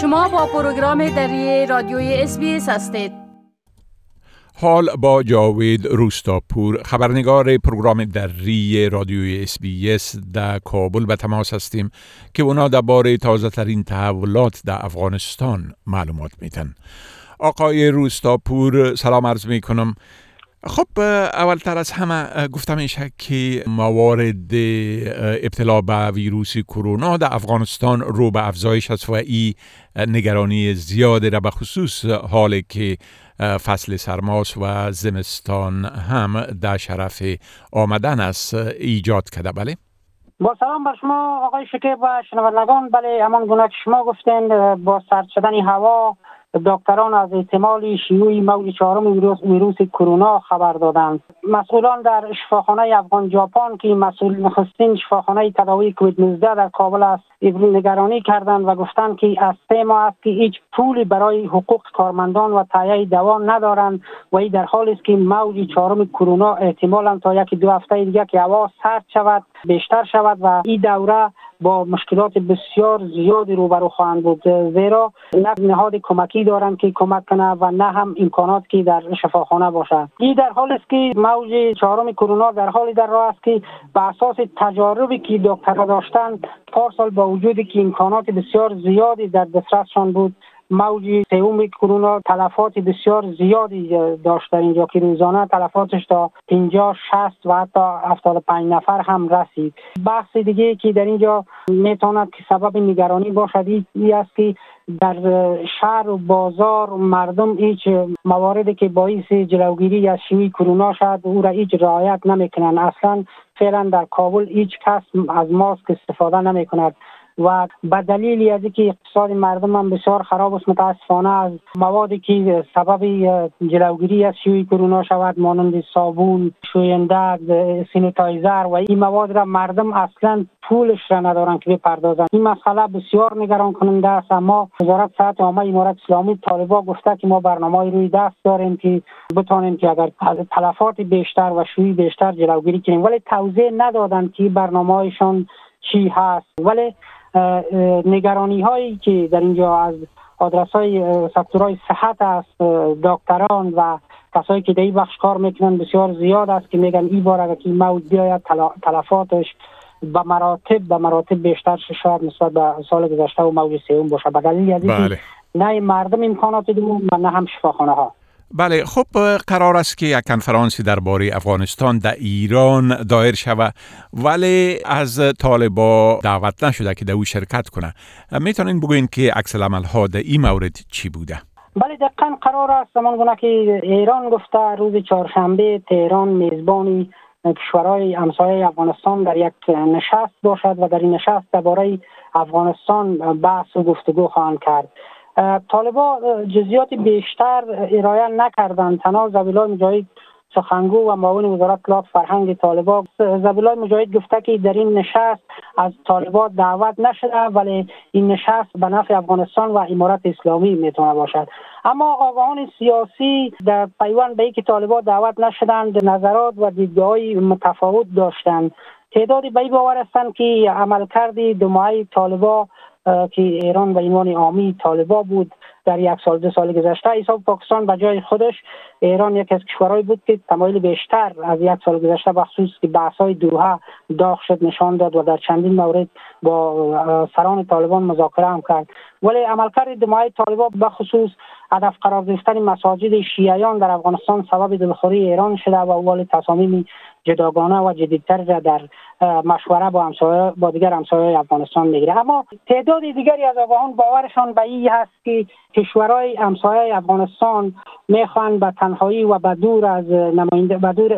شما با پروگرام دری رادیوی SBS هستید. حال با جاوید روستاپور خبرنگار پروگرام دری رادیوی SBS در کابل به تماس هستیم که اونا درباره تازه ترین تحولات در افغانستان معلومات میتن آقای روستاپور سلام عرض می کنم خب اولتر از همه گفتم میشه که موارد ابتلا به ویروس کرونا در افغانستان رو به افزایش است و ای نگرانی زیاده را به خصوص حالی که فصل سرماس و زمستان هم در شرف آمدن است ایجاد کرده بله؟ با سلام بر شما آقای شکیب و شنوندگان بله همان گونه که شما گفتین با سرد شدن هوا دکتران از احتمال شیوع موج چهارم ویروس, کرونا خبر دادند. مسئولان در شفاخانه افغان ژاپن که مسئول نخستین شفاخانه تداوی کووید 19 در کابل است نگرانی کردند و گفتند که از سه ماه است که هیچ پولی برای حقوق کارمندان و تهیه دوا ندارند و این در حالی است که موج چهارم کرونا احتمالا تا یک دو هفته دیگه که هوا سرد شود بیشتر شود و این دوره با مشکلات بسیار زیادی روبرو خواهند بود. زیرا نه نهاد کمکی دارند که کمک کنه و نه هم امکانات که در شفاخانه باشد. این در حال است که موج چهارم کرونا در حالی در راه است که به اساس تجاربی که دکترها داشتند پارسال با وجودی که امکانات بسیار زیادی در دسترسشان بود موج سوم کرونا تلفات بسیار زیادی داشت در اینجا که روزانه تلفاتش تا 50 60 و حتی 75 نفر هم رسید. بحث دیگه که در اینجا می‌تواند که سبب نگرانی باشد این است که در شهر و بازار مردم هیچ مواردی که باعث جلوگیری از شیوع کرونا شد او را هیچ رعایت نمی‌کنن اصلا فعلا در کابل هیچ کس از ماسک استفاده نمی کند و به دلیلی از اینکه اقتصاد مردم هم بسیار خراب است متاسفانه از موادی که سبب جلوگیری از شیوع کرونا شود مانند صابون شوینده sanitizer و این مواد را مردم اصلا پولش را ندارن که بپردازن. این مسئله بسیار نگران کننده است اما وزارت صحت عامه امارت اسلامی طالبان گفته که ما برنامه روی دست داریم که بتانیم که اگر تلفات بیشتر و شوی بیشتر جلوگیری کنیم. ولی توضیح ندادن که برنامه چی هست. ولی نگرانی هایی که در اینجا از آدرس های سکتورهای صحت است دکتران و کسایی که در این بخش کار می‌کنن بسیار زیاد است که میگن این بار اگر که موج بیاید تلفاتش به مراتب به مراتب بیشتر شاید نسبت به سال گذشته و موج سوم باشه به دلیل از بله. نه مردم امکانات دیدن و نه هم شفاخانه ها بله خب قرار است که یک کنفرانسی درباره افغانستان در ایران دایر شود. ولی از طالبا دعوت نشده که در او شرکت کنه. می‌تونین بگوین که عکس ها در این مورد چی بوده؟ بله دقیقا قرار است زمان گونه که ایران گفته روز چهارشنبه تهران میزبانی کشورهای همسایه افغانستان در یک نشست باشد و در این نشست درباره افغانستان بحث و گفتگو خواهند کرد. طالبا جزیات بیشتر ارائه نکردند. تنها زبیلای مجاهد سخنگو و معاون وزارت اطلاعات فرهنگ طالبا زبیلای مجاهد گفته که در این نشست از طالبا دعوت نشده ولی این نشست به نفع افغانستان و امارت اسلامی می‌تونه باشد. اما آگاهان سیاسی در پیوند به اینکه طالبا دعوت نشدند نظرات و دیدگاه متفاوت داشتند. تعدادی به باور هستند که عملکرد دو ماهه طالبا که ایران به عنوان عامی طالبا بود در یک سال دو سال گذشته. حساب پاکستان به جای خودش ایران یک از کشورهایی بود که تمایل بیشتر از یک سال گذشته بخصوص که بحث های دوها داغ شد نشان داد و در چندین مورد با سران طالبان مذاکره هم کرد. ولی عملکرد دمای طالبان بخصوص هدف قرار گرفتن مساجد شیعیان در افغانستان سبب دلخوری ایران شده و اول تصامیم جداگانه و جدیدتر را در مشوره با همسایه با دیگر همسایه افغانستان می‌گیره. اما تعداد دیگری از آگاهان باورشان به این هست که کشورهای همسایه افغانستان می‌خوان به تنهایی و به دور از نماینده به دور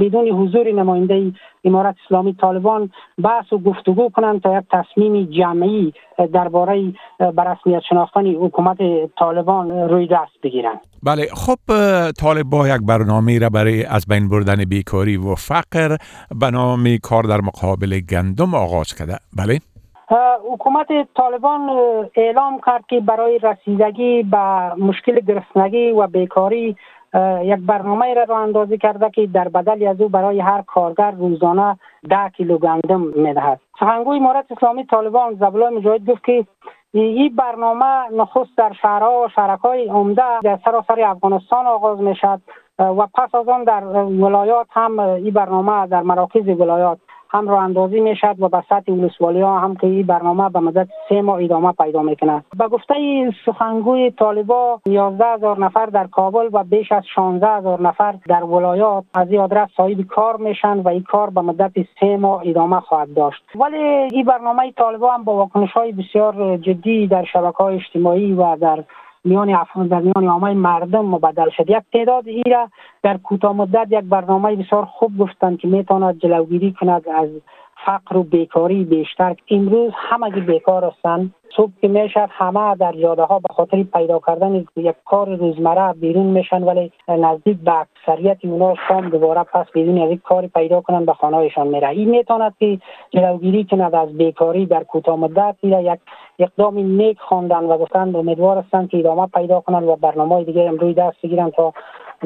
بدون حضور نماینده امارت اسلامی طالبان بحث و گفتگو کنند تا یک تصمیم جمعی درباره برسمیت شناختن حکومت طالبان روی دست بگیرند. بله خب طالب یک برنامه را برای از بین بردن بیکاری و فقر به نام کار در مقابل گندم آغاز کرده. بله. حکومت طالبان اعلام کرد که برای رسیدگی به مشکل گرسنگی و بیکاری یک برنامه را راه اندازی کرده که در بدل از او برای هر کارگر روزانه ده کیلو گندم می‌دهد. سخنگوی امارت اسلامی طالبان زبلای مجاهد گفت که این برنامه نخست در شهرها و شهرکای عمده در سراسر افغانستان آغاز می شد و پس از آن در ولایات هم این برنامه در مراکز ولایات هم رو اندازی می و به سطح ولسوالی ها هم که این برنامه به مدت سه ماه ادامه پیدا می‌کنه به گفته سخنگوی طالبا 11 هزار نفر در کابل و بیش از 16 هزار نفر در ولایات از این آدرس صاحب کار میشن و این کار به مدت سه ماه ادامه خواهد داشت. ولی این برنامه طالبا هم با واکنش های بسیار جدی در شبکه های اجتماعی و در میان افغان در میان عامه مردم مبدل شد. یک تعداد ایره در کوتاه مدت یک برنامه بسیار خوب گفتند که می‌تواند جلوگیری کند از فقر و بیکاری بیشتر. امروز همه بیکار هستند صبح که می‌شد همه در جاده ها به خاطر پیدا کردن یک کار روزمره بیرون میشن ولی نزدیک به اکثریت اونا شام دوباره پس بدون از یک کاری پیدا کنن به خانهشان میره این می‌تواند که جلوگیری کند از بیکاری در کوتاه مدت یک اقدام نیک خواندن و گفتند امیدوار هستند که ادامه پیدا کنند و برنامه دیگه هم دست بگیرن تا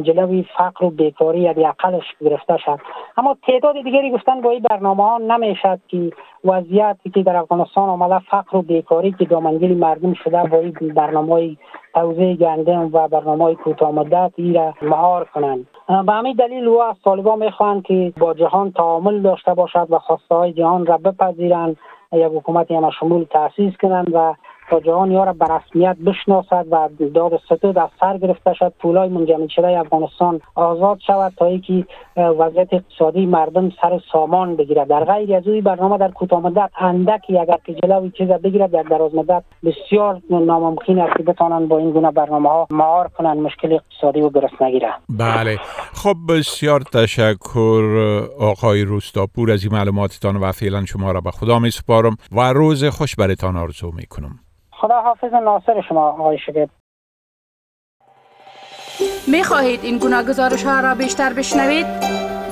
جلوی فقر و بیکاری یا اقلش گرفته شد. اما تعداد دیگری گفتن با این برنامه ها نمی‌شد که وضعیتی که در افغانستان آمده فقر و بیکاری که دامنگیری مردم شده با این برنامه توزیع گندم و برنامه کوتاه مدت را مهار کنند. به همین دلیل او از طالبان که با جهان تعامل داشته باشد و خواسته های جهان را بپذیرند. یک حکومت هم شمول تاسیس کنند و تا جهان یا را به رسمیت بشناسد و داد ستود از سر گرفته شد. پولای منجمد شده افغانستان آزاد شود تا اینکه وضعیت اقتصادی مردم سر سامان بگیرد. در غیر از اوی برنامه در کوتاه مدت اندکی اگر که جلوی چیز بگیرد در دراز مدت بسیار ناممکن است که بتانند با این گونه برنامه ها مهار کنند مشکل اقتصادی و گرسنگی بله. خب بسیار تشکر آقای روستاپور از این معلوماتتان و فعلا شما را به خدا می سپارم و روز خوش برتان آرزو می کنم. خدا حافظ ناصر شما آقای شگفت می خواهید این گونه گزارش ها را بیشتر بشنوید؟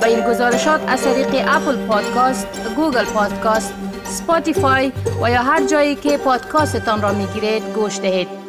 با این گزارشات از طریق Apple Podcast، Google Podcast، Spotify و یا هر جایی که پادکاستتان را می گیرید گوش دهید.